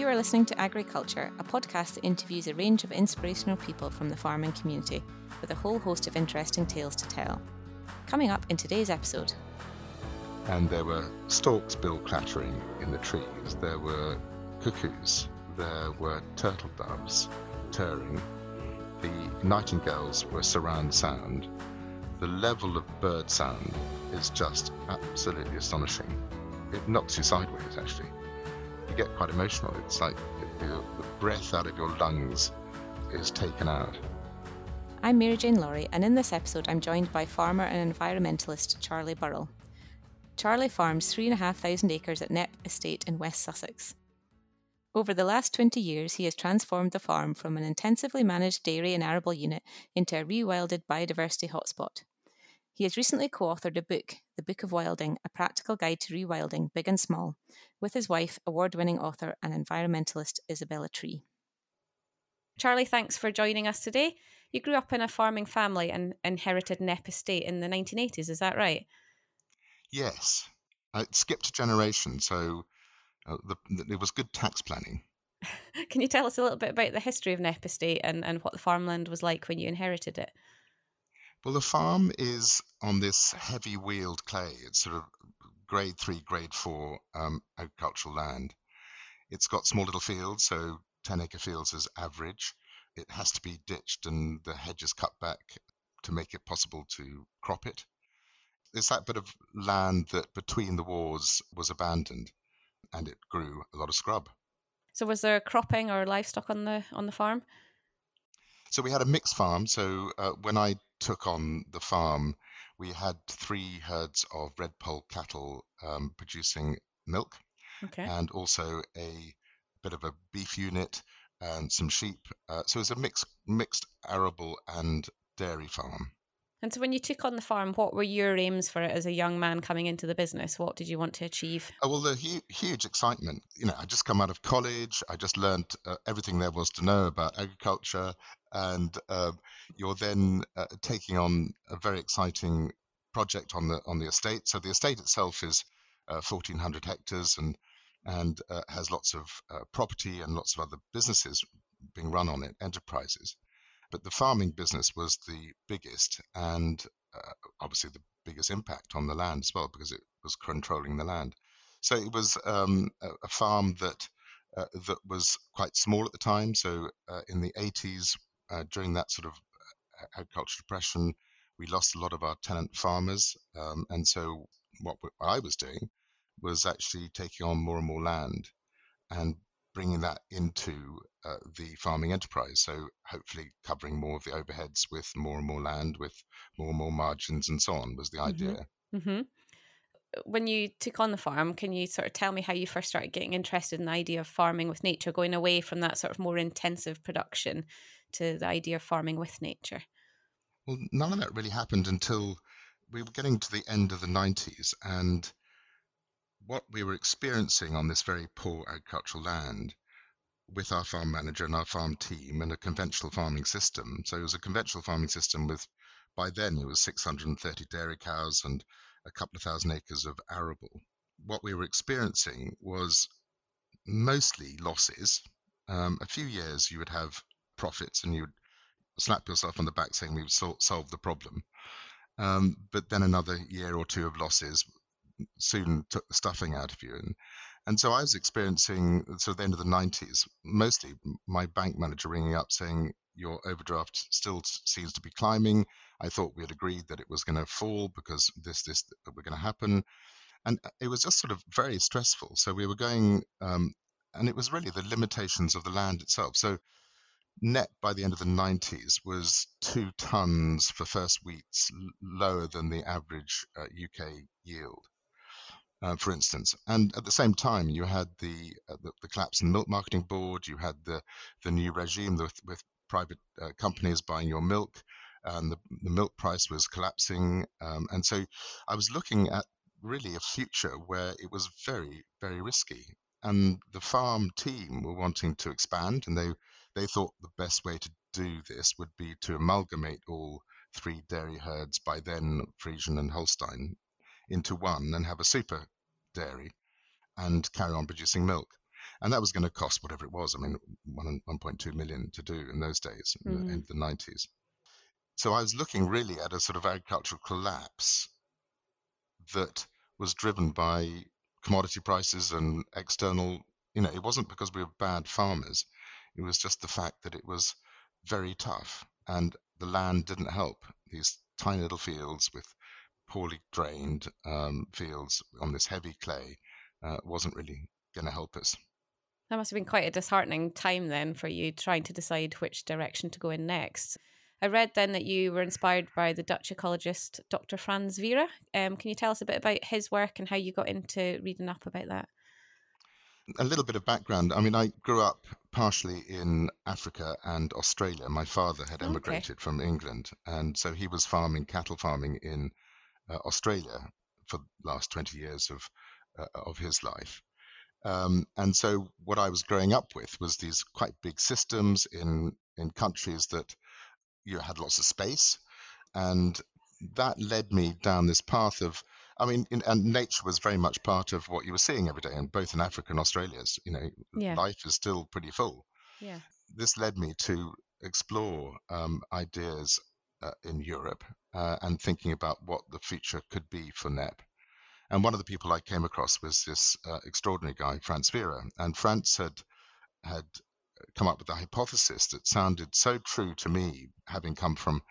You are listening to Agriculture, a podcast that interviews a range of inspirational people from the farming community, with a whole host of interesting tales to tell. Coming up in today's episode. And there were storks bill clattering in the trees, there were cuckoos, there were turtle doves turring, the nightingales were surround sound. The level of bird sound is just absolutely astonishing. It knocks you sideways, actually you get quite emotional. It's like the, the breath out of your lungs is taken out. I'm Mary Jane Lawrie, and in this episode, I'm joined by farmer and environmentalist Charlie Burrell. Charlie farms 3,500 acres at Knepp Estate in West Sussex. Over the last 20 years, he has transformed the farm from an intensively managed dairy and arable unit into a rewilded biodiversity hotspot. He has recently co authored a book, The Book of Wilding A Practical Guide to Rewilding Big and Small, with his wife, award winning author and environmentalist Isabella Tree. Charlie, thanks for joining us today. You grew up in a farming family and inherited Knepp Estate in the 1980s, is that right? Yes. I skipped a generation, so uh, the, the, it was good tax planning. Can you tell us a little bit about the history of Knepp Estate and, and what the farmland was like when you inherited it? Well, the farm is on this heavy Weald clay. It's sort of grade three, grade four um, agricultural land. It's got small little fields, so 10 acre fields is average. It has to be ditched and the hedges cut back to make it possible to crop it. It's that bit of land that between the wars was abandoned and it grew a lot of scrub. So was there cropping or livestock on the on the farm? So we had a mixed farm. So uh, when I took on the farm, we had three herds of red poll cattle um, producing milk, okay. and also a bit of a beef unit and some sheep. Uh, so was a mixed mixed arable and dairy farm. And so, when you took on the farm, what were your aims for it as a young man coming into the business? What did you want to achieve? Oh, well, the hu- huge excitement. You know, I just come out of college. I just learned uh, everything there was to know about agriculture, and uh, you're then uh, taking on a very exciting project on the on the estate. So the estate itself is 1,400 uh, hectares and and uh, has lots of uh, property and lots of other businesses being run on it, enterprises. But the farming business was the biggest and uh, obviously the biggest impact on the land as well because it was controlling the land. So it was um, a, a, farm that uh, that was quite small at the time. So uh, in the 80s, uh, during that sort of uh, agricultural depression, we lost a lot of our tenant farmers, um, and so what I was doing was actually taking on more and more land and bringing that into uh, the farming enterprise. So hopefully covering more of the overheads with more and more land, with more and more margins, and so on was the mm-hmm. idea. Mm-hmm. When you took on the farm, can you sort of tell me how you first started getting interested in the idea of farming with nature, going away from that sort of more intensive production to the idea of farming with nature? Well, none of that really happened until we were getting to the end of the 90s and what we were experiencing on this very poor agricultural land with our farm manager and our farm team and a conventional farming system. So it was a conventional farming system with, by then, it was 630 dairy cows and a couple of thousand acres of arable. What we were experiencing was mostly losses. Um, a few years you would have profits and you would slap yourself on the back saying we've sol- solved the problem. Um, but then another year or two of losses soon took the stuffing out of you. And and so I was experiencing sort of the end of the 90s, mostly my bank manager ringing up saying your overdraft still seems to be climbing. I thought we had agreed that it was going to fall because this this were going to happen, and uh, it was just sort of very stressful. So we were going, um, and it was really the limitations of the land itself. So net by the end of the 90s was two tons for first wheats lower than the average uh, UK yield uh, for instance. And at the same time, you had the, uh, the, the collapse in the milk marketing board. You had the the new regime with, with private uh, companies buying your milk, and the, the milk price was collapsing. Um, and so, I was looking at really a future where it was very very risky. And the farm team were wanting to expand, and they they thought the best way to do this would be to amalgamate all three dairy herds by then Friesian and Holstein into one and have a super dairy and carry on producing milk. and that was going to cost whatever it was. I mean, 1.2 million to do in those days mm-hmm. in the 90s. So I was looking really at a sort of agricultural collapse that was driven by commodity prices and external. You know, it wasn't because we were bad farmers. It was just the fact that it was very tough and the land didn't help. These tiny little fields with poorly drained um, fields on this heavy clay uh, wasn't really going to help us. That must have been quite a disheartening time then for you trying to decide which direction to go in next. I read then that you were inspired by the Dutch ecologist Dr. Frans Vera. Um, can you tell us a bit about his work and how you got into reading up about that? A little bit of background. I mean, I grew up partially in Africa and Australia. My father had emigrated okay. from England, and so he was farming, cattle farming in uh, Australia for the last 20 years of, uh, of his life. Um, and so what I was growing up with was these quite big systems in in countries that you had lots of space, and that led me down this path of. I mean, in, and nature was very much part of what you were seeing every day, and both in Africa and Australia. You know, yeah. life is still pretty full. Yeah. This led me to explore um, ideas uh, in Europe uh, and thinking about what the future could be for Knepp. And one of the people I came across was this uh, extraordinary guy, Frans Vera. And Frans had had come up with a hypothesis that sounded so true to me, having come from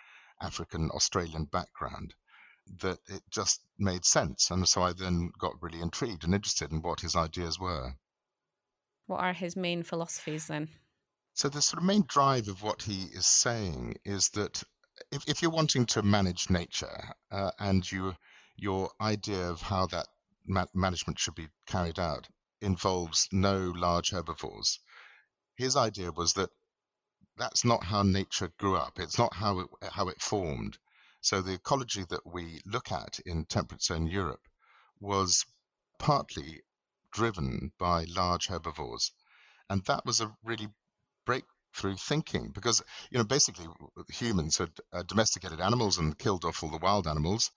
African Australian background, that it just made sense. And so I then got really intrigued and interested in what his ideas were. What are his main philosophies then? So the sort of main drive of what he is saying is that if, if you're wanting to manage nature uh, and you your idea of how that ma- management should be carried out involves no large herbivores, his idea was that that's not how nature grew up. It's not how it, how it formed. So the ecology that we look at in temperate zone Europe was partly driven by large herbivores. And that was a really breakthrough thinking because you know basically humans had uh, domesticated animals and killed off all the wild animals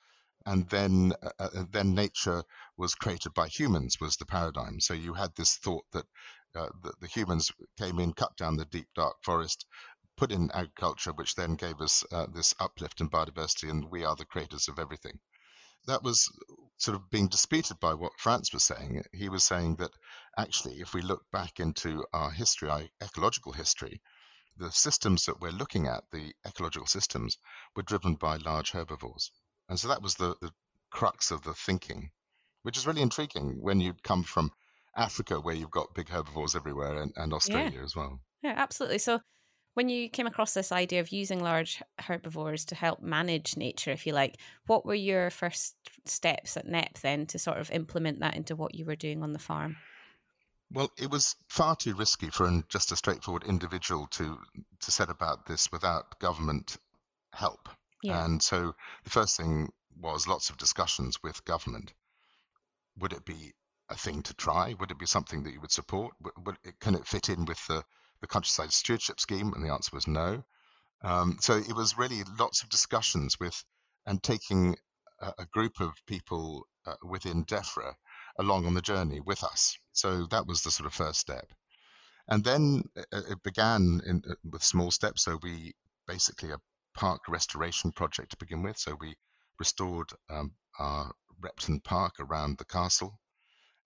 and then uh, uh, then nature was created by humans was the paradigm so you had this thought that uh, the, the, humans came in cut down the deep dark forest put in agriculture which then gave us uh, this uplift in biodiversity and we are the creators of everything that was sort of being disputed by what Frans was saying. He was saying that actually, if we look back into our history, our ecological history, the systems that we're looking at, the ecological systems, were driven by large herbivores. And so that was the, the crux of the thinking, which is really intriguing when you come from Africa, where you've got big herbivores everywhere, and, and Australia yeah. as well. Yeah, absolutely. So when you came across this idea of using large herbivores to help manage nature, if you like, what were your first steps at Knepp then to sort of implement that into what you were doing on the farm? Well, it was far too risky for an, just a straightforward individual to to set about this without government help. Yeah. And so the first thing was lots of discussions with government. Would it be a thing to try? Would it be something that you would support? Would, would it, can it fit in with the the countryside stewardship scheme? And the answer was no. Um, so it was really lots of discussions with and taking a, a group of people uh, within DEFRA along on the journey with us. So that was the sort of first step. And then uh, it began in, uh, with small steps. So we basically a park restoration project to begin with. So we restored um, our Repton Park around the castle.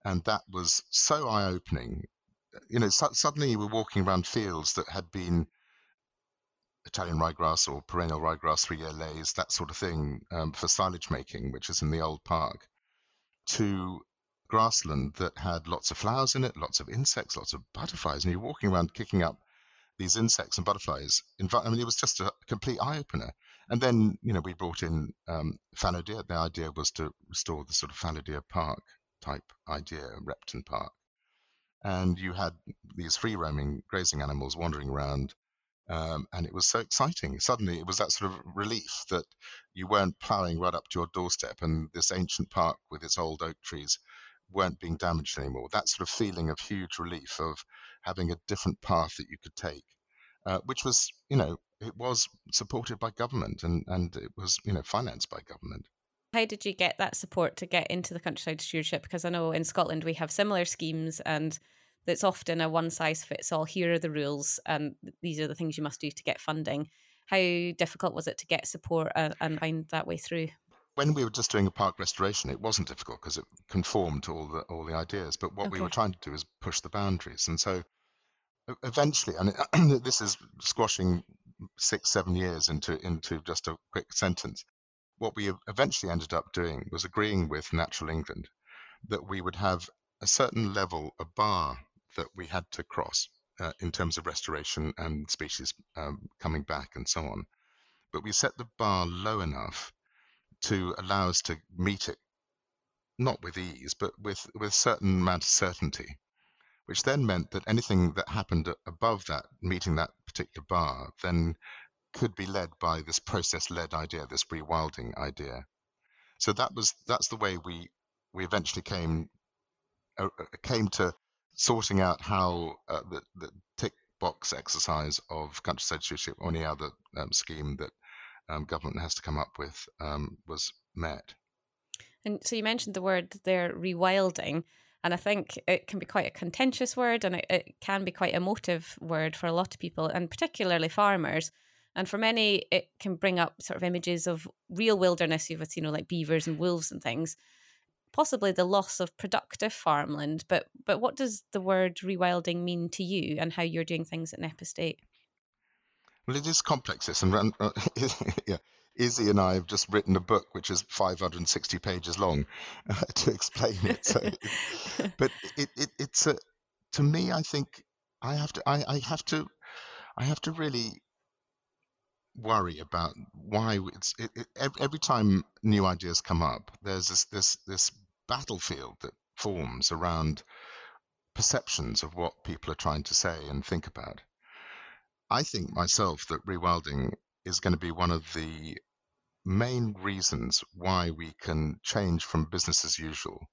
And that was so eye opening you know, su- suddenly you were walking around fields that had been Italian ryegrass or perennial ryegrass, three-year leys, that sort of thing um, for silage making, which is in the old park, to grassland that had lots of flowers in it, lots of insects, lots of butterflies, and you're walking around kicking up these insects and butterflies. I mean, it was just a complete eye opener. And then, you know, we brought in um, deer. The idea was to restore the sort of deer park type idea, Repton Park and you had these free roaming grazing animals wandering around. Um, and it was so exciting. Suddenly, it was that sort of relief that you weren't ploughing right up to your doorstep, and this ancient park with its old oak trees weren't being damaged anymore. That sort of feeling of huge relief of having a different path that you could take, uh, which was, you know, it was supported by government and, and it was, you know, financed by government. How did you get that support to get into the countryside stewardship? Because I know in Scotland we have similar schemes and that's often a one size fits all. Here are the rules, and these are the things you must do to get funding. How difficult was it to get support and, and find that way through? When we were just doing a park restoration, it wasn't difficult because it conformed to all the all the ideas. But what okay. we were trying to do is push the boundaries, and so eventually, and this is squashing six, seven years into into just a quick sentence. What we eventually ended up doing was agreeing with Natural England that we would have a certain level, a bar that we had to cross uh, in terms of restoration and species um, coming back and so on. But we set the bar low enough to allow us to meet it, not with ease, but with with certain amount of certainty, which then meant that anything that happened above that, meeting that particular bar, then could be led by this process-led idea, this rewilding idea. So that was that's the way we we eventually came uh, uh came to sorting out how uh, the, the tick box exercise of countryside stewardship or any other um, scheme that um, government has to come up with um, was met. And so you mentioned the word there, rewilding. And I think it can be quite a contentious word and it, it can be quite emotive word for a lot of people, and particularly farmers. And for many, it can bring up sort of images of real wilderness, you've know, like beavers and wolves and things possibly the loss of productive farmland. But but what does the word rewilding mean to you, and how you're doing things at Knepp State? Well, it is complex. This and uh, yeah, Izzy and I have just written a book which is 560 pages long uh, to explain it. So, but it, it, it's a to me, I think I have to I, I have to I have to really worry about why it's it, it, every time new ideas come up there's this this this battlefield that forms around perceptions of what people are trying to say and think about. I think myself that rewilding is going to be one of the main reasons why we can change from business as usual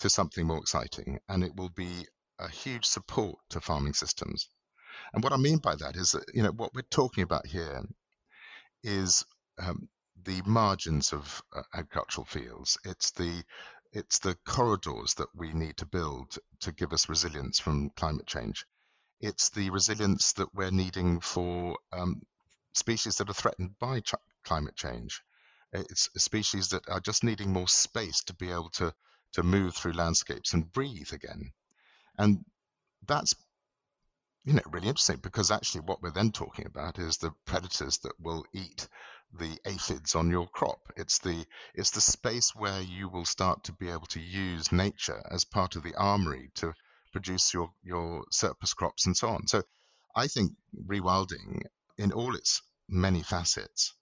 to something more exciting, and it will be a huge support to farming systems. And what I mean by that is that you know what we're talking about here is um, the margins of uh, agricultural fields. It's the it's the corridors that we need to build to give us resilience from climate change. It's the resilience that we're needing for um, species that are threatened by ch- climate change. It's species that are just needing more space to be able to, to move through landscapes and breathe again. And that's you know really interesting because actually what we're then talking about is the predators that will eat the aphids on your crop. It's the it's the space where you will start to be able to use nature as part of the armory to produce your your surplus crops and so on. So I think rewilding in all its many facets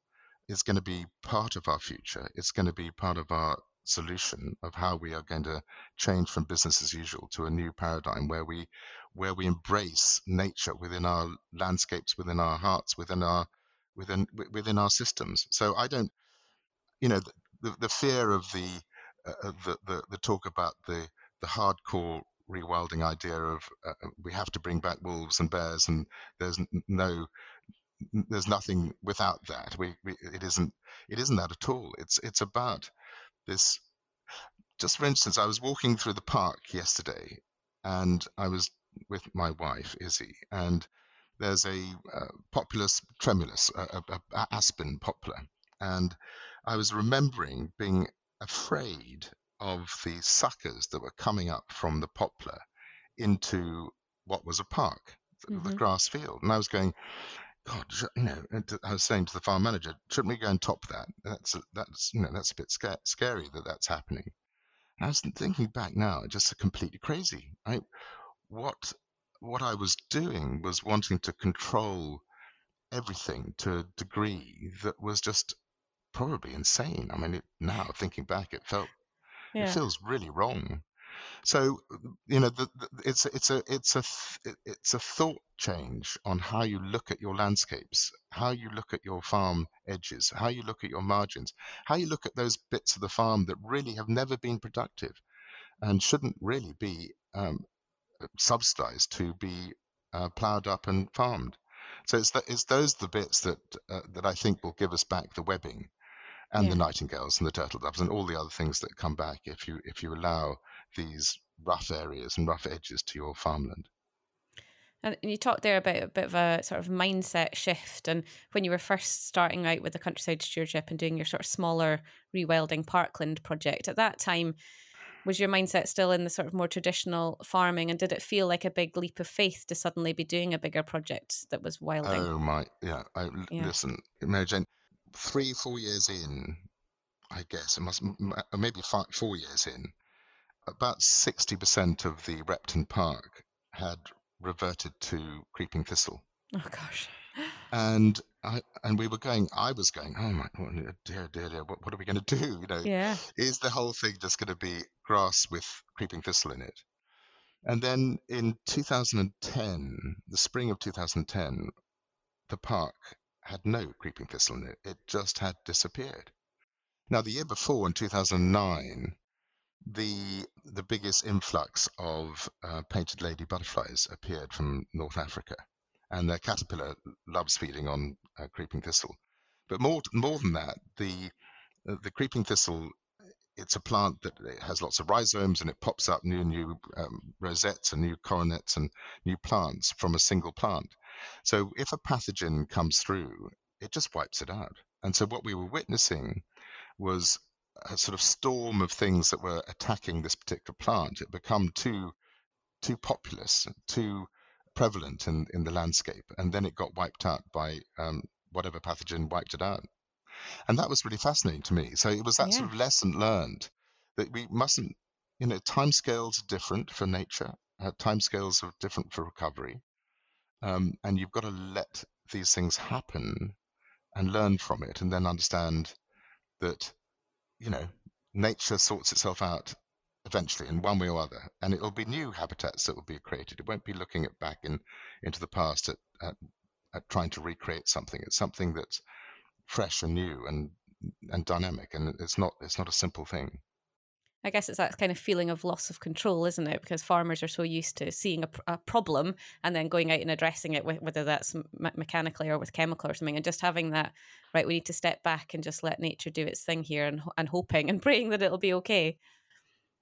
is going to be part of our future. It's going to be part of our solution of how we are going to change from business as usual to a new paradigm where we where we embrace nature within our landscapes, within our hearts, within our within within our systems. So I don't, you know, the the fear of the uh, the, the the talk about the the hardcore rewilding idea of uh, uh, we have to bring back wolves and bears and there's no there's nothing without that we, we it isn't it isn't that at all it's it's about this just for instance i was walking through the park yesterday and i was with my wife izzy and there's a uh, populus tremulus, a, a, a aspen poplar, and I was remembering being afraid of the suckers that were coming up from the poplar into what was a park, mm-hmm. the grass field, and I was going. God, you know, I was saying to the farm manager, shouldn't we go and top that? That's a, that's you know that's a bit sca- scary that that's happening. And I was thinking back now, just completely crazy. Right? What what I was doing was wanting to control everything to a degree that was just probably insane. I mean, it, now thinking back, it felt yeah. it feels really wrong. So you know, the, the, it's it's a it's a it's a thought change on how you look at your landscapes, how you look at your farm edges, how you look at your margins, how you look at those bits of the farm that really have never been productive and shouldn't really be um, subsidized to be uh, ploughed up and farmed. So it's, the, it's those the bits that uh, that I think will give us back the webbing and yeah. the nightingales and the turtle doves and all the other things that come back if you if you allow these rough areas and rough edges to your farmland. And you talked there about a bit of a sort of mindset shift. And when you were first starting out with the countryside stewardship and doing your sort of smaller rewilding parkland project, at that time, was your mindset still in the sort of more traditional farming? And did it feel like a big leap of faith to suddenly be doing a bigger project that was wilding? Oh, my. Yeah. I, yeah. Listen, Mary Jane, three, four years in, I guess, it must, uh, maybe five, four years in, about 60% of the Repton Park had reverted to creeping thistle. Oh gosh. And I and we were going. I was going. Oh my god dear, dear, dear. What, what are we going to do? You know, yeah. Is the whole thing just going to be grass with creeping thistle in it? And then in 2010, the spring of 2010, the park had no creeping thistle in it. It just had disappeared. Now, the year before, in 2009, the the biggest influx of uh, painted lady butterflies appeared from North Africa, and the caterpillar loves feeding on uh, creeping thistle. But more more than that, the the creeping thistle it's a plant that has lots of rhizomes and it pops up new new um, rosettes and new coronets and new plants from a single plant. So if a pathogen comes through, it just wipes it out. And so what we were witnessing was a sort of storm of things that were attacking this particular plant. It become too too populous, too prevalent in, in the landscape, and then it got wiped out by um, whatever pathogen wiped it out. And that was really fascinating to me. So it was that yeah. sort of lesson learned that we mustn't, you know, timescales are different for nature, uh, timescales are different for recovery, um, and you've got to let these things happen and learn from it, and then understand that you know, nature sorts itself out eventually in one way or other, and it'll be new habitats that will be created. It won't be looking at back in into the past at, at, at trying to recreate something. It's something that's fresh and new and and dynamic, and it's not it's not a simple thing. I guess it's that kind of feeling of loss of control, isn't it? Because farmers are so used to seeing a, a problem and then going out and addressing it, whether that's mechanically or with chemical or something, and just having that right. We need to step back and just let nature do its thing here, and and hoping and praying that it'll be okay.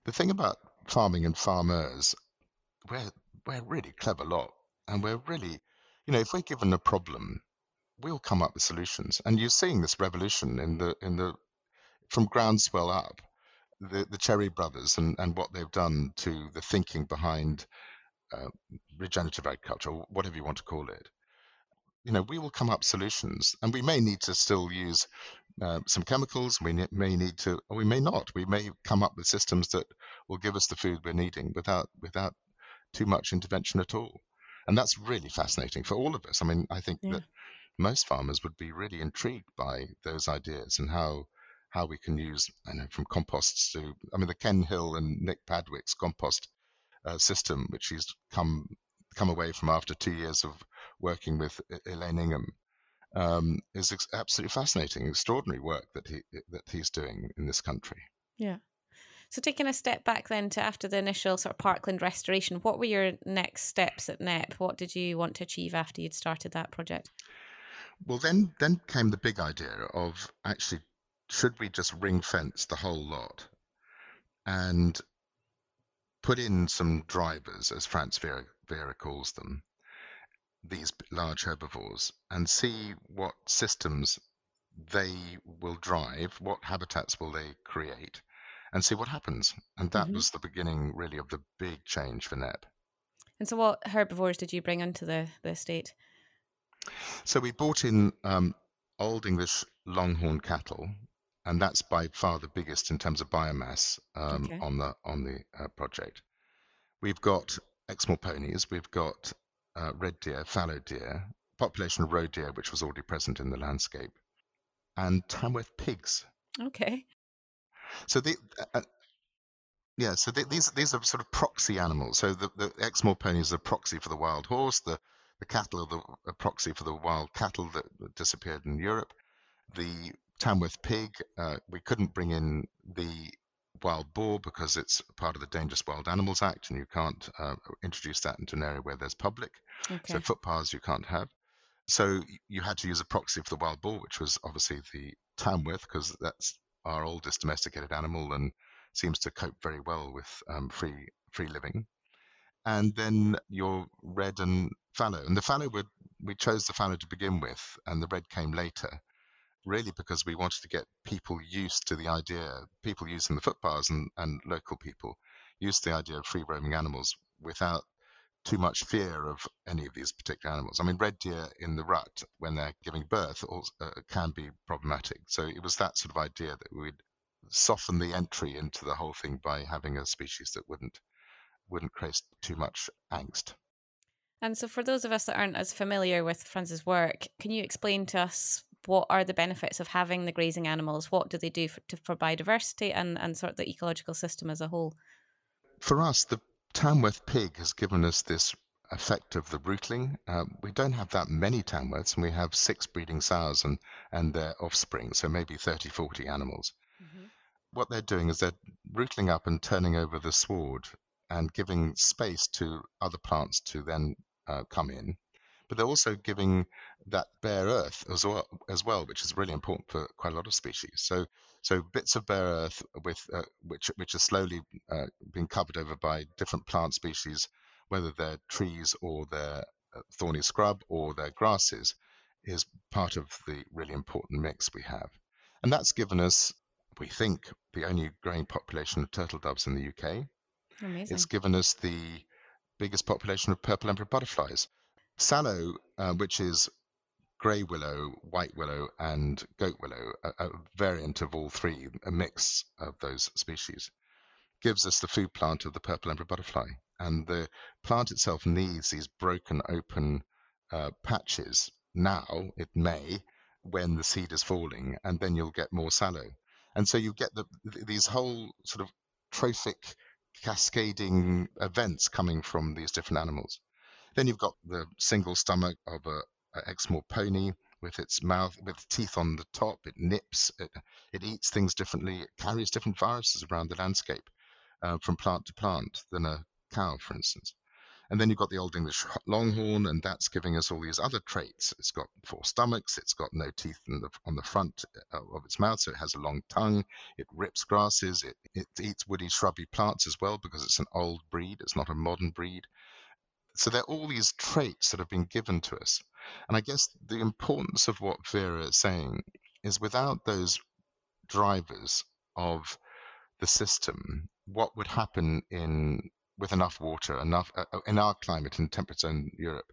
The thing about farming and farmers, we're we're really clever lot, and we're really, you know, if we're given a problem, we'll come up with solutions. And you're seeing this revolution in the in the from groundswell up the, the Cherry brothers and, and what they've done to the thinking behind uh, regenerative agriculture, or whatever you want to call it. You know, we will come up solutions, and we may need to still use uh, some chemicals. We may need to, or we may not. We may come up with systems that will give us the food we're needing without without too much intervention at all. And that's really fascinating for all of us. I mean, I think yeah. that most farmers would be really intrigued by those ideas and how how we can use, I know, from composts to, I mean, the Ken Hill and Nick Padwick's compost uh, system, which he's come come away from after two years of working with Elaine Ingham, um, is ex- absolutely fascinating, extraordinary work that he that he's doing in this country. Yeah. So taking a step back then to after the initial sort of parkland restoration, what were your next steps at Knepp? What did you want to achieve after you'd started that project? Well, then then came the big idea of actually should we just ring fence the whole lot and put in some drivers, as Frans Vera, Vera calls them, these large herbivores, and see what systems they will drive, what habitats will they create, and see what happens. And that mm-hmm. was the beginning, really, of the big change for Knepp. And so, what herbivores did you bring into the, the estate? So, we brought in um, Old English Longhorn cattle, and that's by far the biggest in terms of biomass um, okay. on the on the uh, project. We've got Exmoor ponies, we've got uh, red deer, fallow deer, population of roe deer, which was already present in the landscape, and Tamworth pigs. Okay. So the uh, uh yeah, so the, these these are sort of proxy animals. So the, the Exmoor ponies are a proxy for the wild horse. The the cattle are the a proxy for the wild cattle that disappeared in Europe. The Tamworth pig, uh, we couldn't bring in the wild boar because it's part of the Dangerous Wild Animals Act, and you can't uh, introduce that into an area where there's public. Okay. So footpaths you can't have. So you had to use a proxy for the wild boar, which was obviously the Tamworth, because that's our oldest domesticated animal, and seems to cope very well with um, free free living. And then your red and fallow. And the fallow would we chose the fallow to begin with, and the red came later, really because we wanted to get people used to the idea, people using the footpaths and, and local people used to the idea of free roaming animals without too much fear of any of these particular animals. I mean, red deer in the rut when they're giving birth also, uh, can be problematic. So it was that sort of idea that we'd soften the entry into the whole thing by having a species that wouldn't wouldn't create too much angst. And so, for those of us that aren't as familiar with Frans's work, can you explain to us what are the benefits of having the grazing animals? What do they do for, to, for biodiversity and, and sort of the ecological system as a whole? For us, the Tamworth pig has given us this effect of the rootling. Um, we don't have that many Tamworths, and we have six breeding sows and, and their offspring, so maybe 30, 40 animals. Mm-hmm. What they're doing is they're rootling up and turning over the sward and giving space to other plants to then uh, come in. But they're also giving that bare earth as well, as well, which is really important for quite a lot of species. So, so bits of bare earth with uh, which which are slowly uh, being covered over by different plant species, whether they're trees or they're uh, thorny scrub or they're grasses, is part of the really important mix we have, and that's given us, we think, the only growing population of turtle doves in the UK. Amazing. It's given us the biggest population of purple emperor butterflies. Sallow, uh, which is grey willow, white willow, and goat willow, a, a, variant of all three, a mix of those species, gives us the food plant of the purple emperor butterfly. And the plant itself needs these broken open uh, patches. Now it may, when the seed is falling, and then you'll get more sallow. And so you get the, these whole sort of trophic cascading events coming from these different animals. Then you've got the single stomach of a, a Exmoor pony with its mouth, with teeth on the top. It nips, it, it eats things differently, it carries different viruses around the landscape uh, from plant to plant than a cow, for instance. And then you've got the Old English Longhorn, and that's giving us all these other traits. It's got four stomachs, it's got no teeth the, on the front uh, of its mouth, so it has a long tongue, it rips grasses, it, it eats woody, shrubby plants as well because it's an old breed, it's not a modern breed. So there are all these traits that have been given to us. And I guess the importance of what Vera is saying is without those drivers of the system, what would happen in with enough water, enough uh, uh, in our climate and temperate zone Europe,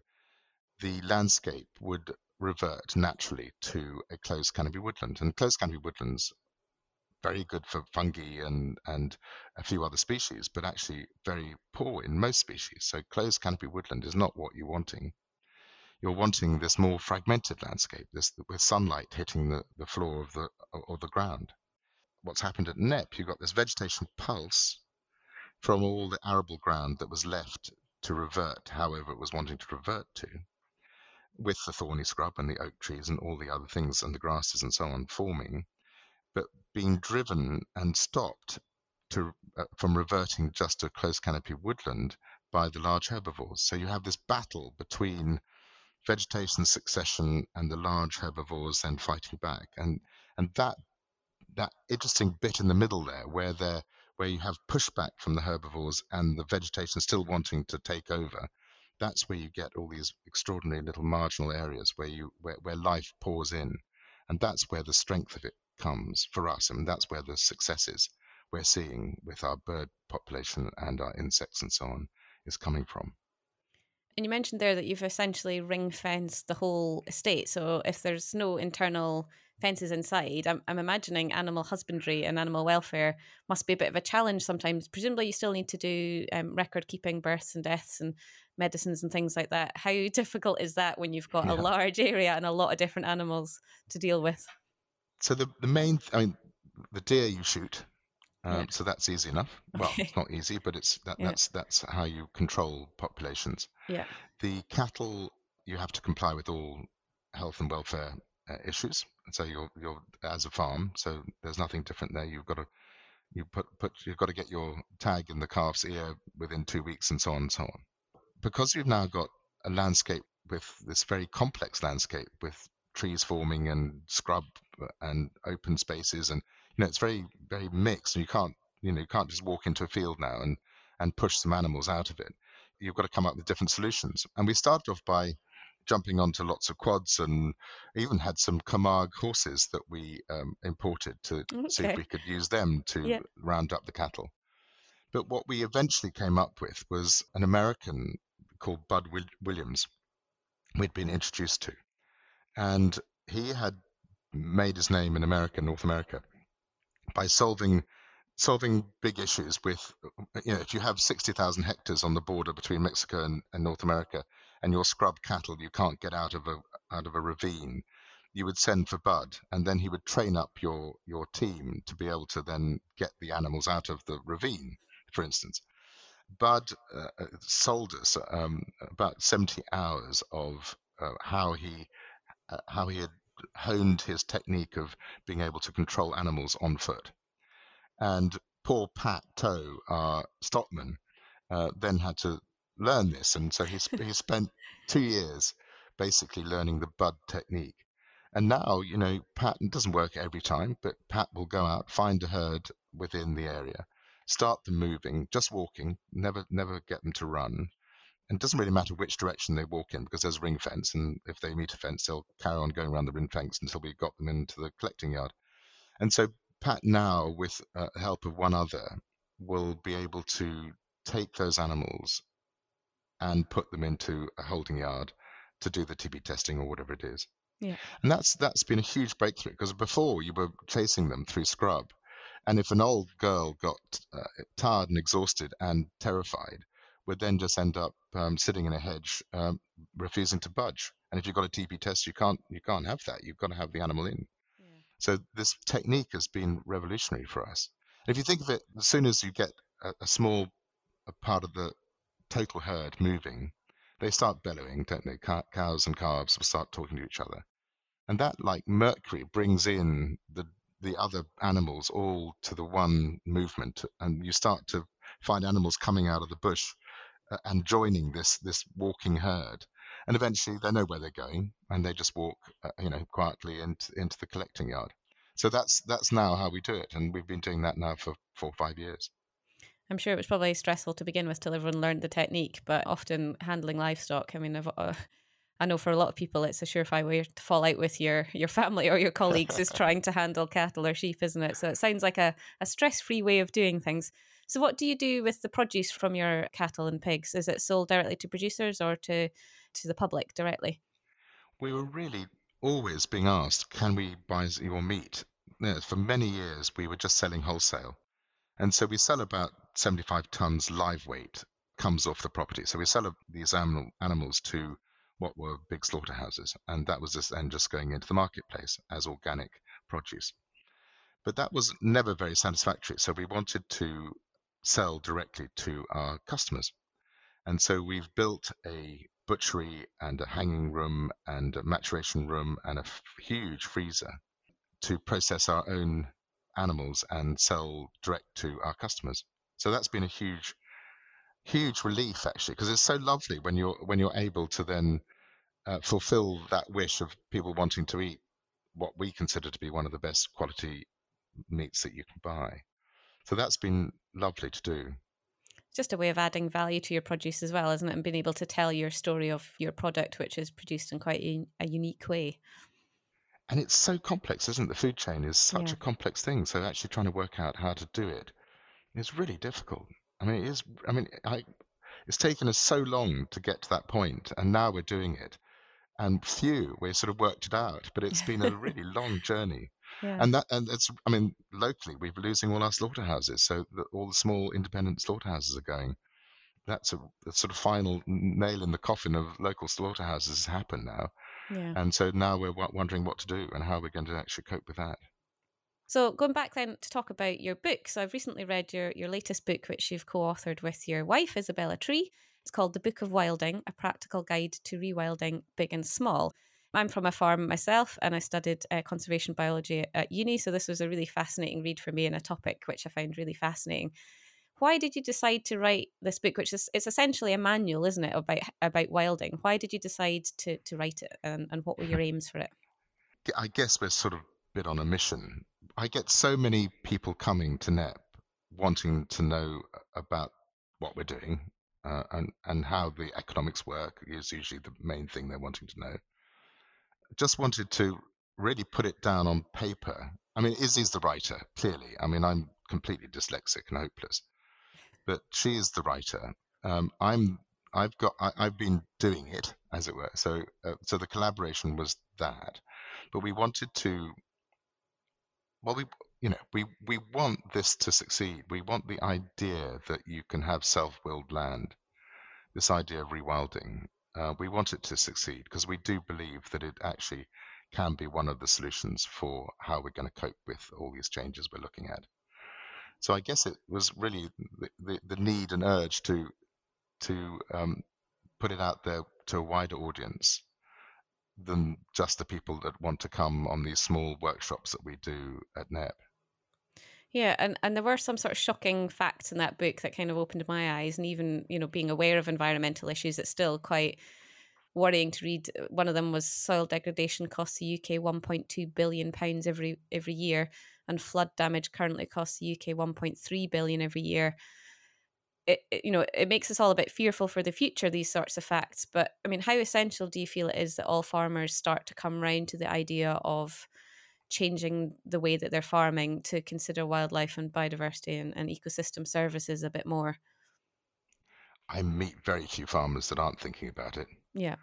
the landscape would revert naturally to a closed canopy woodland. And closed canopy woodlands very good for fungi and and a few other species, but actually very poor in most species. So closed canopy woodland is not what you're wanting. You're wanting this more fragmented landscape, this with sunlight hitting the, the floor of the or the ground. What's happened at Knepp, you've got this vegetation pulse from all the arable ground that was left to revert however it was wanting to revert to, with the thorny scrub and the oak trees and all the other things and the grasses and so on forming, but being driven and stopped to, uh, from reverting just to close canopy woodland by the large herbivores. So you have this battle between vegetation succession and the large herbivores then fighting back. And and that that interesting bit in the middle there where they're where you have pushback from the herbivores and the vegetation still wanting to take over, that's where you get all these extraordinary little marginal areas where you where, where life pours in. And that's where the strength of it comes for us. I mean that's where the successes we're seeing with our bird population and our insects and so on is coming from. And you mentioned there that you've essentially ring fenced the whole estate. So if there's no internal fences inside, I'm, I'm imagining animal husbandry and animal welfare must be a bit of a challenge sometimes. Presumably, you still need to do um, record keeping births and deaths and medicines and things like that. How difficult is that when you've got yeah. a large area and a lot of different animals to deal with? So the the main, th- I mean, the deer you shoot, um, yeah. so that's easy enough. Well, it's not easy, but it's that, yeah. that's that's how you control populations. Yeah. The cattle you have to comply with all health and welfare uh, issues. So you're you're as a farm, so there's nothing different there. You've got to you put put you've got to get your tag in the calf's ear within two weeks, and so on and so on. Because you've now got a landscape with this very complex landscape with trees forming and scrub and open spaces, and know it's very very mixed, you can't You know, you can't just walk into a field now and and push some animals out of it. You've got to come up with different solutions. And we started off by jumping onto lots of quads and even had some Camargue horses that we um, imported to okay. see if we could use them to yeah. round up the cattle. But what we eventually came up with was an American called Bud Williams, we'd been introduced to. And he had made his name in America, North America, by solving solving big issues with, you know, if you have 60,000 hectares on the border between Mexico and, and, North America, and your scrub cattle you can't get out of a out of a ravine, you would send for Bud, and then he would train up your your team to be able to then get the animals out of the ravine, for instance. Bud uh, uh sold us um, about 70 hours of uh, how he uh, how he had honed his technique of being able to control animals on foot. And poor Pat Toe, our stockman, uh, then had to learn this, and so he he spent two years basically learning the bud technique. And now, you know, Pat doesn't work every time, but Pat will go out, find a herd within the area, start them moving, just walking, never never get them to run. And it doesn't really matter which direction they walk in because there's a ring fence, and if they meet a fence, they'll carry on going around the ring fence until we've got them into the collecting yard. And so Pat now, with uh, help of one other, will be able to take those animals and put them into a holding yard to do the TB testing or whatever it is. Yeah. And that's that's been a huge breakthrough because before you were chasing them through scrub, and if an old girl got uh, tired and exhausted and terrified, would then just end up um, sitting in a hedge, um, refusing to budge. And if you've got a TB test, you can't you can't have that. You've got to have the animal in. Yeah. So this technique has been revolutionary for us. And if you think of it, as soon as you get a, a small a part of the total herd moving, they start bellowing, don't they? Cows and calves will start talking to each other. And that, like mercury, brings in the the other animals all to the one movement, and you start to find animals coming out of the bush and joining this this walking herd. And eventually, they know where they're going, and they just walk, uh, you know, quietly into into the collecting yard. So that's that's now how we do it, and we've been doing that now for four or five years. I'm sure it was probably stressful to begin with till everyone learned the technique, but often handling livestock, I mean, I've, uh, I know for a lot of people it's a surefire way to fall out with your, your family or your colleagues is trying to handle cattle or sheep, isn't it? So it sounds like a, a stress free way of doing things. So, what do you do with the produce from your cattle and pigs? Is it sold directly to producers or to, to the public directly? We were really always being asked, can we buy your meat? for many years, we were just selling wholesale. And so we sell about 75 tons live weight comes off the property. So we sell these animal, animals to what were big slaughterhouses, and that was just then just going into the marketplace as organic produce. But that was never very satisfactory. So we wanted to sell directly to our customers. And so we've built a butchery and a hanging room and a maturation room and a f- huge freezer to process our own animals and sell direct to our customers. So that's been a huge, huge relief actually, because it's so lovely when you're when you're able to then uh, fulfill that wish of people wanting to eat what we consider to be one of the best quality meats that you can buy. So that's been lovely to do. Just a way of adding value to your produce as well, isn't it? And being able to tell your story of your product, which is produced in quite a, a unique way and it's so complex, isn't it? The food chain is such yeah. a complex thing. So actually trying to work out how to do it is really difficult. I mean, it is. I mean, I, it's taken us so long to get to that point, and now we're doing it. And few, we've sort of worked it out, but it's been a really long journey. Yeah. And that, and it's. I mean, locally, we're losing all our slaughterhouses, so the, all the small independent slaughterhouses are going. That's a, a sort of final nail in the coffin of local slaughterhouses has happened now yeah. And so now we're wondering what to do and how we're going to actually cope with that. So going back then to talk about your book. So I've recently read your, your latest book, which you've co-authored with your wife, Isabella Tree. It's called The Book of Wilding, a practical guide to rewilding big and small. I'm from a farm myself and I studied uh, conservation biology at uni. So this was a really fascinating read for me and a topic which I found really fascinating why did you decide to write this book which is it's essentially a manual isn't it about about wilding why did you decide to to write it and, and what were your aims for it i guess we're sort of bit on a mission i get so many people coming to Knepp wanting to know about what we're doing uh, and and how the economics work is usually the main thing they're wanting to know. Just wanted to really put it down on paper. I mean, Izzy's the writer, clearly. I mean, I'm completely dyslexic and hopeless, but she is the writer. Um, I'm I've got I, have been doing it as it were. So uh, so the collaboration was that, but we wanted to. Well, we you know we we want this to succeed. We want the idea that you can have self-willed land, this idea of rewilding. Uh, we want it to succeed because we do believe that it actually can be one of the solutions for how we're going to cope with all these changes we're looking at. So I guess it was really the, the, the need and urge to to um, put it out there to a wider audience than just the people that want to come on these small workshops that we do at Knepp. Yeah, and, and there were some sort of shocking facts in that book that kind of opened my eyes. And even, you know, being aware of environmental issues, it's still quite worrying to read. One of them was soil degradation costs the UK 1.2 billion pounds every every year, and flood damage currently costs the UK 1.3 billion every year it, it, you know it makes us all a bit fearful for the future these sorts of facts but i mean how essential do you feel it is that all farmers start to come round to the idea of changing the way that they're farming to consider wildlife and biodiversity and, and ecosystem services a bit more i meet very few farmers that aren't thinking about it yeah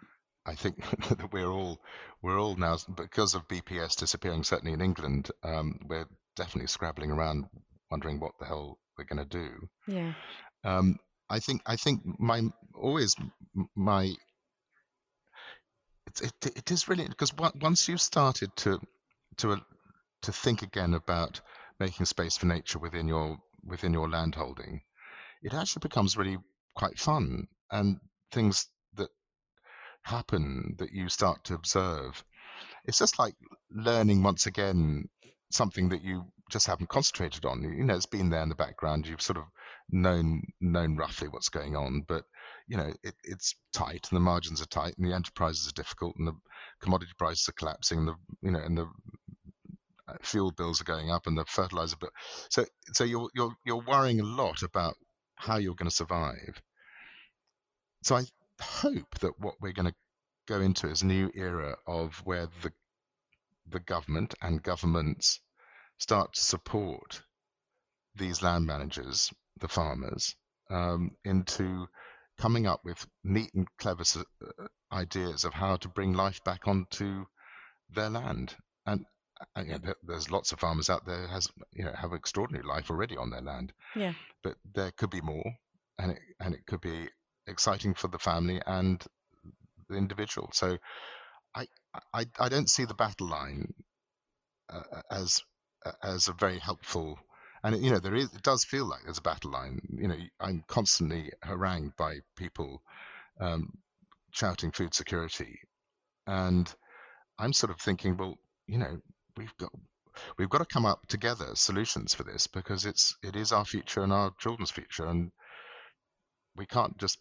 I think that we're all we're all now because of BPS disappearing. Certainly in England, um, we're definitely scrabbling around, wondering what the hell we're going to do. Yeah. Um, I think I think my always my it, it, it is really because once you've started to to uh, to think again about making space for nature within your within your landholding, it actually becomes really quite fun and things that happen that you start to observe. It's just like learning once again something that you just haven't concentrated on. You know, it's been there in the background. You've sort of known known roughly what's going on, but you know it, it's tight and the margins are tight and the enterprises are difficult and the commodity prices are collapsing and the you know and the fuel bills are going up and the fertilizer bill. So so you're you're you're worrying a lot about how you're going to survive. So I hope that what we're going to go into is a new era of where the the government and governments start to support these land managers, the farmers, um, into coming up with neat and clever uh, ideas of how to bring life back onto their land. And, know, there's lots of farmers out there has you know have extraordinary life already on their land. Yeah. But there could be more, and it and it could be exciting for the family and the individual. So I I, I don't see the battle line uh, as as a very helpful and you know there is it does feel like there's a battle line you know i'm constantly harangued by people um, shouting food security and i'm sort of thinking well you know we've got we've got to come up together solutions for this because it's it is our future and our children's future and we can't just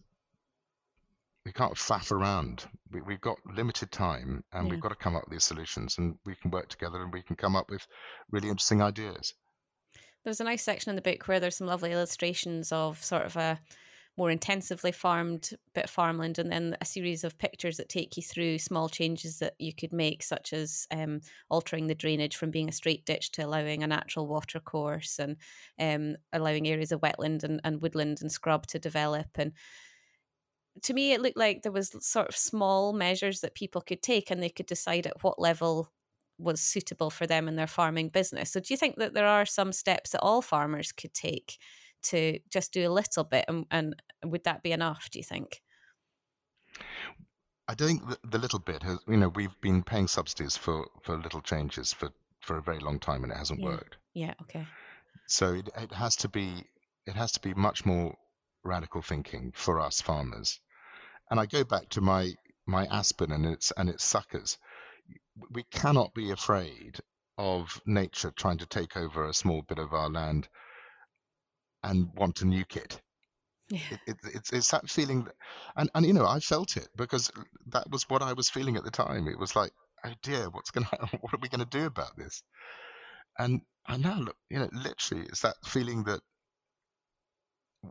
we can't faff around. We, we've got limited time, and yeah. we've got to come up with these solutions, and we can work together, and we can come up with really interesting ideas. There's a nice section in the book where there's some lovely illustrations of sort of a more intensively farmed bit of farmland, and then a series of pictures that take you through small changes that you could make, such as um, altering the drainage from being a straight ditch to allowing a natural water course, and um, allowing areas of wetland and, and woodland and scrub to develop, and to me, it looked like there was sort of small measures that people could take, and they could decide at what level was suitable for them in their farming business. So, do you think that there are some steps that all farmers could take to just do a little bit, and, and would that be enough? Do you think? I don't think the little bit has, you know, we've been paying subsidies for for little changes for for a very long time, and it hasn't yeah. worked. Yeah. Okay. So it, it has to be it has to be much more radical thinking for us farmers and I go back to my my aspen and its and its suckers. We cannot be afraid of nature trying to take over a small bit of our land and want a new it. Yeah. It, it, it's, it's that feeling, that, and and you know I felt it because that was what I was feeling at the time. It was like, oh dear, what's gonna, what are we gonna do about this? And I now look, you know, literally, it's that feeling that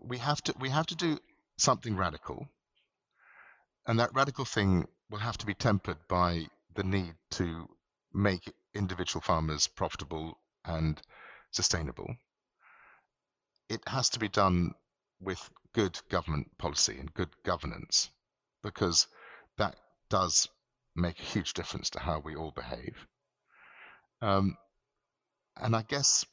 we have to we have to do something radical, and that radical thing will have to be tempered by the need to make individual farmers profitable and sustainable. It has to be done with good government policy and good governance because that does make a huge difference to how we all behave. Um, and I guess,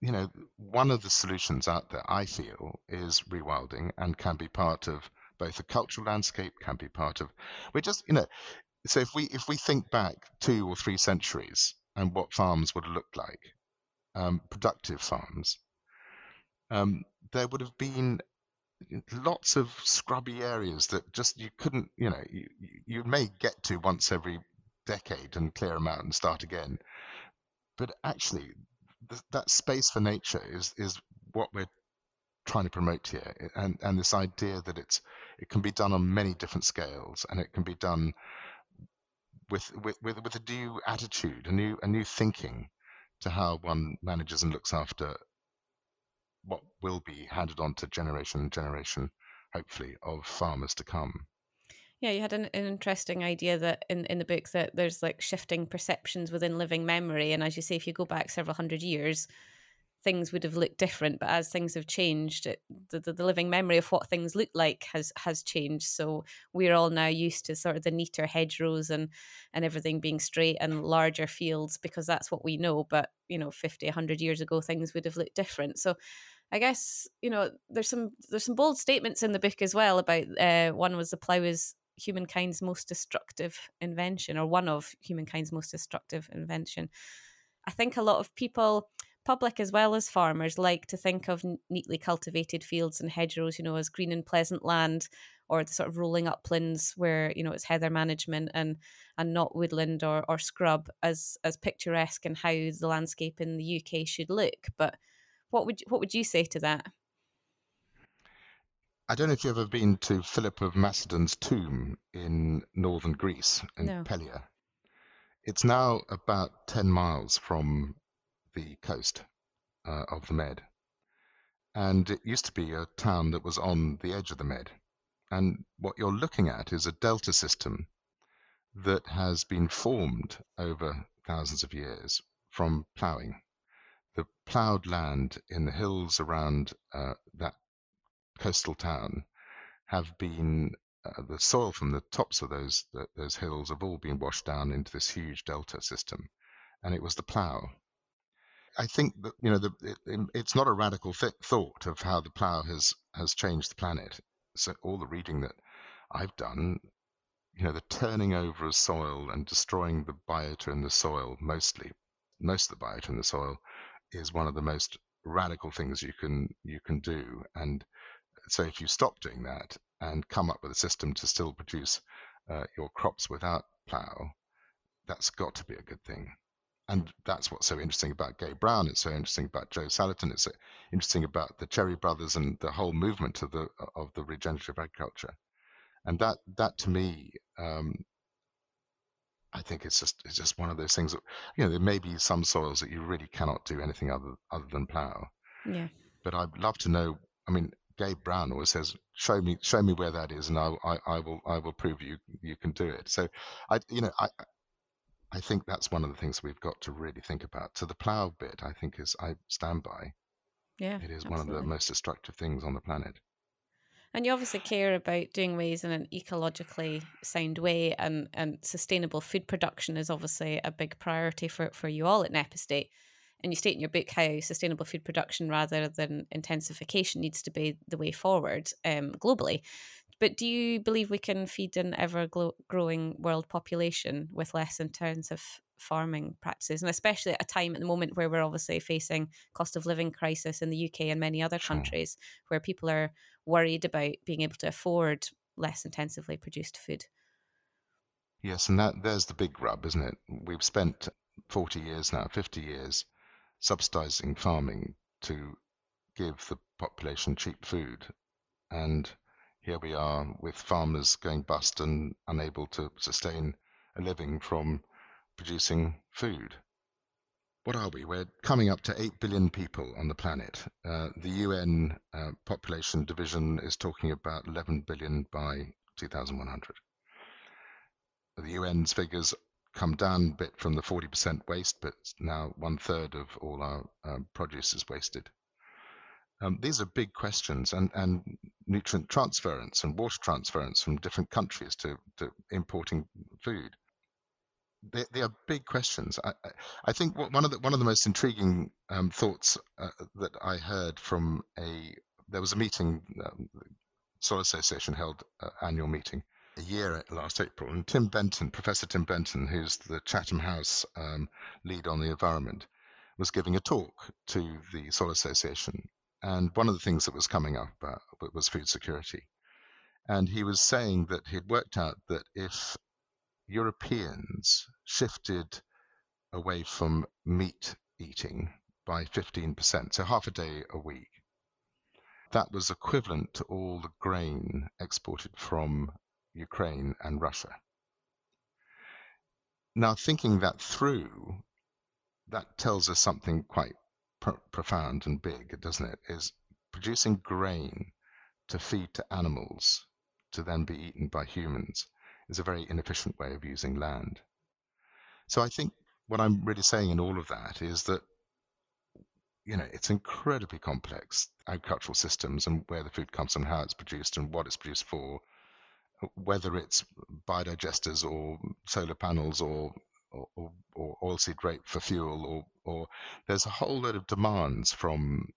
you know, one of the solutions out there, I feel, is rewilding and can be part of both the cultural landscape, can be part of. We're just, you know, so if we if we think back two or three centuries and what farms would have looked like, um, productive farms, um, there would have been lots of scrubby areas that just you couldn't, you know, you, you may get to once every decade and clear them out and start again. But actually, th- that space for nature is is what we're trying to promote here, and and this idea that it's it can be done on many different scales, and it can be done with with with, with a new attitude, a new a new thinking to how one manages and looks after what will be handed on to generation and generation, hopefully, of farmers to come. Yeah, you had an, an, interesting idea that in, in the book that there's like shifting perceptions within living memory. And as you say, if you go back several hundred years, things would have looked different. But as things have changed, it, the, the, the living memory of what things look like has has changed. So we're all now used to sort of the neater hedgerows and and everything being straight and larger fields because that's what we know. But you know, 50, 100 years ago, things would have looked different. So I guess you know there's some there's some bold statements in the book as well about uh, one was the plough is humankind's most destructive invention or one of humankind's most destructive invention. I think a lot of people public as well as farmers like to think of neatly cultivated fields and hedgerows you know as green and pleasant land or the sort of rolling uplands where you know it's heather management and and not woodland or, or scrub as as picturesque and how the landscape in the UK should look but what would what would you say to that? I don't know if you've ever been to Philip of Macedon's tomb in northern Greece in no. Pella. It's now about 10 miles from the coast uh, of the Med. And it used to be a town that was on the edge of the Med. And what you're looking at is a delta system that has been formed over thousands of years from ploughing the ploughed land in the hills around uh, that coastal town have been uh, the soil from the tops of those the, those hills have all been washed down into this huge delta system, and it was the plough. I think that you know the, it, it's not a radical th- thought of how the plough has has changed the planet. So all the reading that I've done, you know, the turning over of soil and destroying the biota in the soil, mostly most of the biota in the soil, is one of the most radical things you can you can do. And so if you stop doing that and come up with a system to still produce uh, your crops without plough, that's got to be a good thing. And that's what's so interesting about Gabe Brown. It's so interesting about Joe Salatin. It's so interesting about the Cherry Brothers and the whole movement of the of the regenerative agriculture. And that that to me um, I think it's just it's just one of those things that you know there may be some soils that you really cannot do anything other other than plough. Yeah. But I'd love to know. I mean, Gabe Brown always says, "Show me, show me where that is, and I, I, I will, I will prove you you can do it." So, I, you know, I, I think that's one of the things we've got to really think about. So the plough bit, I think, is I stand by. Yeah, it is absolutely. one of the most destructive things on the planet. And you obviously care about doing ways in an ecologically sound way, and, and sustainable food production is obviously a big priority for, for you all at Knepp Estate. And you state in your book how sustainable food production rather than intensification needs to be the way forward um, globally. But do you believe we can feed an ever growing world population with less intensive farming practices, and especially at a time at the moment where we're obviously facing cost of living crisis in the UK and many other countries, where people are worried about being able to afford less intensively produced food. Yes, and that there's the big rub, isn't it? We've spent 40 years now, 50 years, subsidizing farming to give the population cheap food, and here we are with farmers going bust and unable to sustain a living from producing food. What are we? We're coming up to 8 billion people on the planet. Uh, the UN uh, population division is talking about 11 billion by 2100. The UN's figures come down a bit from the 40% waste, but now one third of all our uh, produce is wasted. Um, these are big questions, and, and nutrient transference and water transference from different countries to, to importing food they, they are big questions. I, I think one of the one of the most intriguing um, thoughts uh, that I heard from a there was a meeting, um, Soil Association held uh, annual meeting a year last April, and Tim Benton, Professor Tim Benton, who's the Chatham House um, lead on the environment, was giving a talk to the Soil Association, and one of the things that was coming up uh, was food security. And he was saying that he'd worked out that if Europeans shifted away from meat eating by 15%, so half a day a week. That was equivalent to all the grain exported from Ukraine and Russia. Now, thinking that through, that tells us something quite pr- profound and big, doesn't it? Is producing grain to feed to animals to then be eaten by humans is a very inefficient way of using land. So I think what I'm really saying in all of that is that you know it's incredibly complex agricultural systems and where the food comes from, how it's produced, and what it's produced for, whether it's biodigesters or solar panels or or, or oilseed rape for fuel, or or there's a whole load of demands from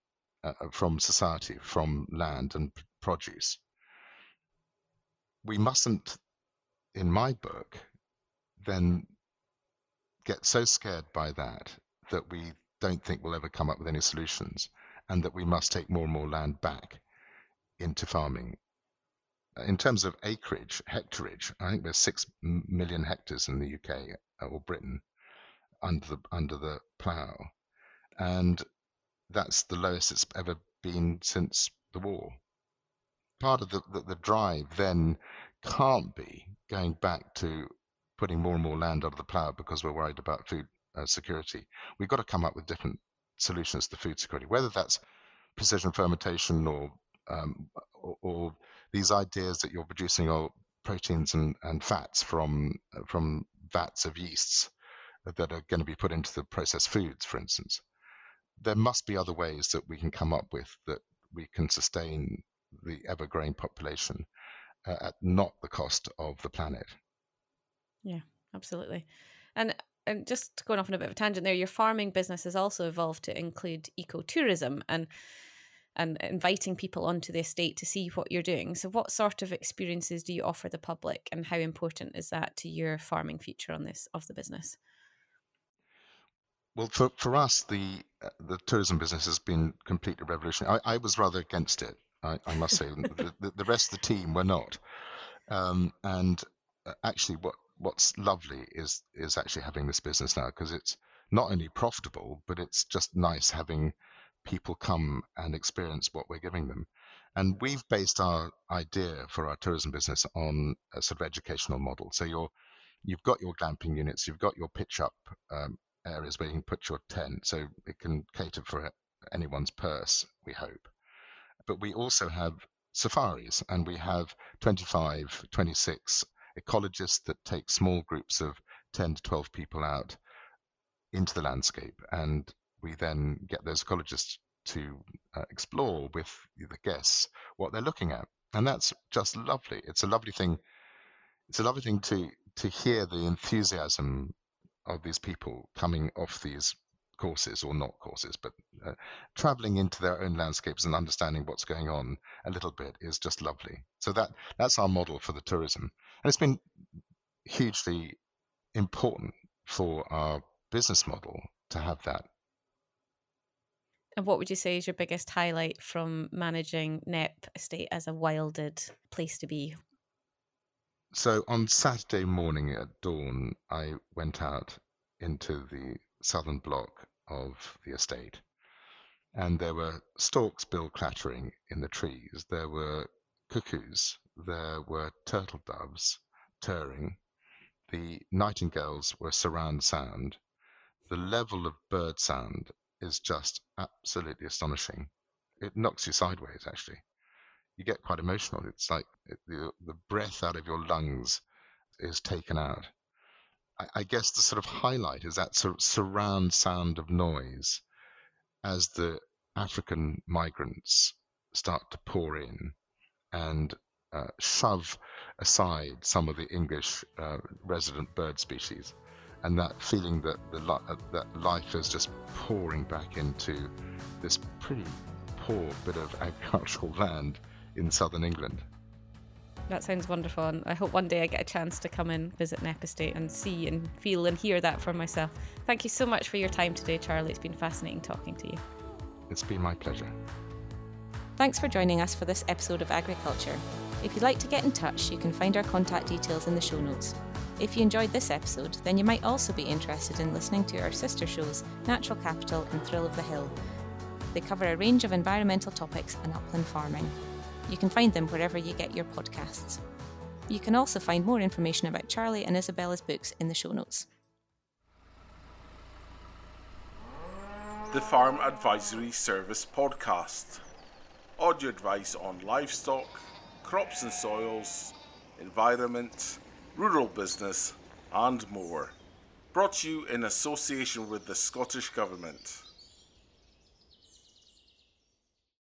uh, from society, from land and produce. We mustn't in my book, then get so scared by that that we don't think we'll ever come up with any solutions and that we must take more and more land back into farming. In terms of acreage, hectareage, I think there's six million hectares in the UK uh, or Britain under the under the plough, and that's the lowest it's ever been since the war. Part of the, the, the drive then can't be going back to putting more and more land under the plough because we're worried about food uh, security. We've got to come up with different solutions to food security, whether that's precision fermentation or um, or, or, these ideas that you're producing all proteins and, and fats from from vats of yeasts that are going to be put into the processed foods, for instance. There must be other ways that we can come up with that we can sustain the ever growing population uh, at not the cost of the planet. Yeah, absolutely. And and just going off on a bit of a tangent there, your farming business has also evolved to include ecotourism and and inviting people onto the estate to see what you're doing. So, what sort of experiences do you offer the public, and how important is that to your farming future on this of the business? Well, for, for us, the uh, the tourism business has been completely revolutionary. I, I was rather against it I, I must say. the, the, rest of the team were not. Um, and uh, actually, what what's lovely is is actually having this business now because it's not only profitable, but it's just nice having people come and experience what we're giving them. And we've based our idea for our tourism business on a sort of educational model. So you're you've got your glamping units, you've got your pitch up um, areas where you can put your tent, so it can cater for anyone's purse. We hope but we also have safaris and we have 25, 26 ecologists that take small groups of 10 to 12 people out into the landscape. And we then get those ecologists to uh, explore with the guests what they're looking at. And that's just lovely. It's a lovely thing. It's a lovely thing to to hear the enthusiasm of these people coming off these courses or not courses, but uh, traveling into their own landscapes and understanding what's going on a little bit is just lovely. So that that's our model for the tourism, and it's been hugely important for our business model to have that. And what would you say is your biggest highlight from managing Knepp Estate as a wilded place to be? So on Saturday morning at dawn, I went out into the southern block of the estate. And there were storks bill clattering in the trees. There were cuckoos. There were turtle doves turring. The nightingales were surround sound. the level of bird sound is just absolutely astonishing. It knocks you sideways, actually. You get quite emotional. It's like the, the breath out of your lungs is taken out. I, guess the sort of highlight is that sort of surround sound of noise as the African migrants start to pour in and uh, shove aside some of the English uh, resident bird species, and that feeling that the uh, that life is just pouring back into this pretty poor bit of agricultural land in southern England. That sounds wonderful, and I hope one day I get a chance to come and visit Knepp Estate and see and feel and hear that for myself. Thank you so much for your time today, Charlie. It's been fascinating talking to you. It's been my pleasure. Thanks for joining us for this episode of Agriculture. If you'd like to get in touch, you can find our contact details in the show notes. If you enjoyed this episode, then you might also be interested in listening to our sister shows, Natural Capital and Thrill of the Hill. They cover a range of environmental topics and upland farming. You can find them wherever you get your podcasts. You can also find more information about Charlie and Isabella's books in the show notes. The Farm Advisory Service Podcast. Audio advice on livestock, crops and soils, environment, rural business, and more. Brought to you in association with the Scottish Government.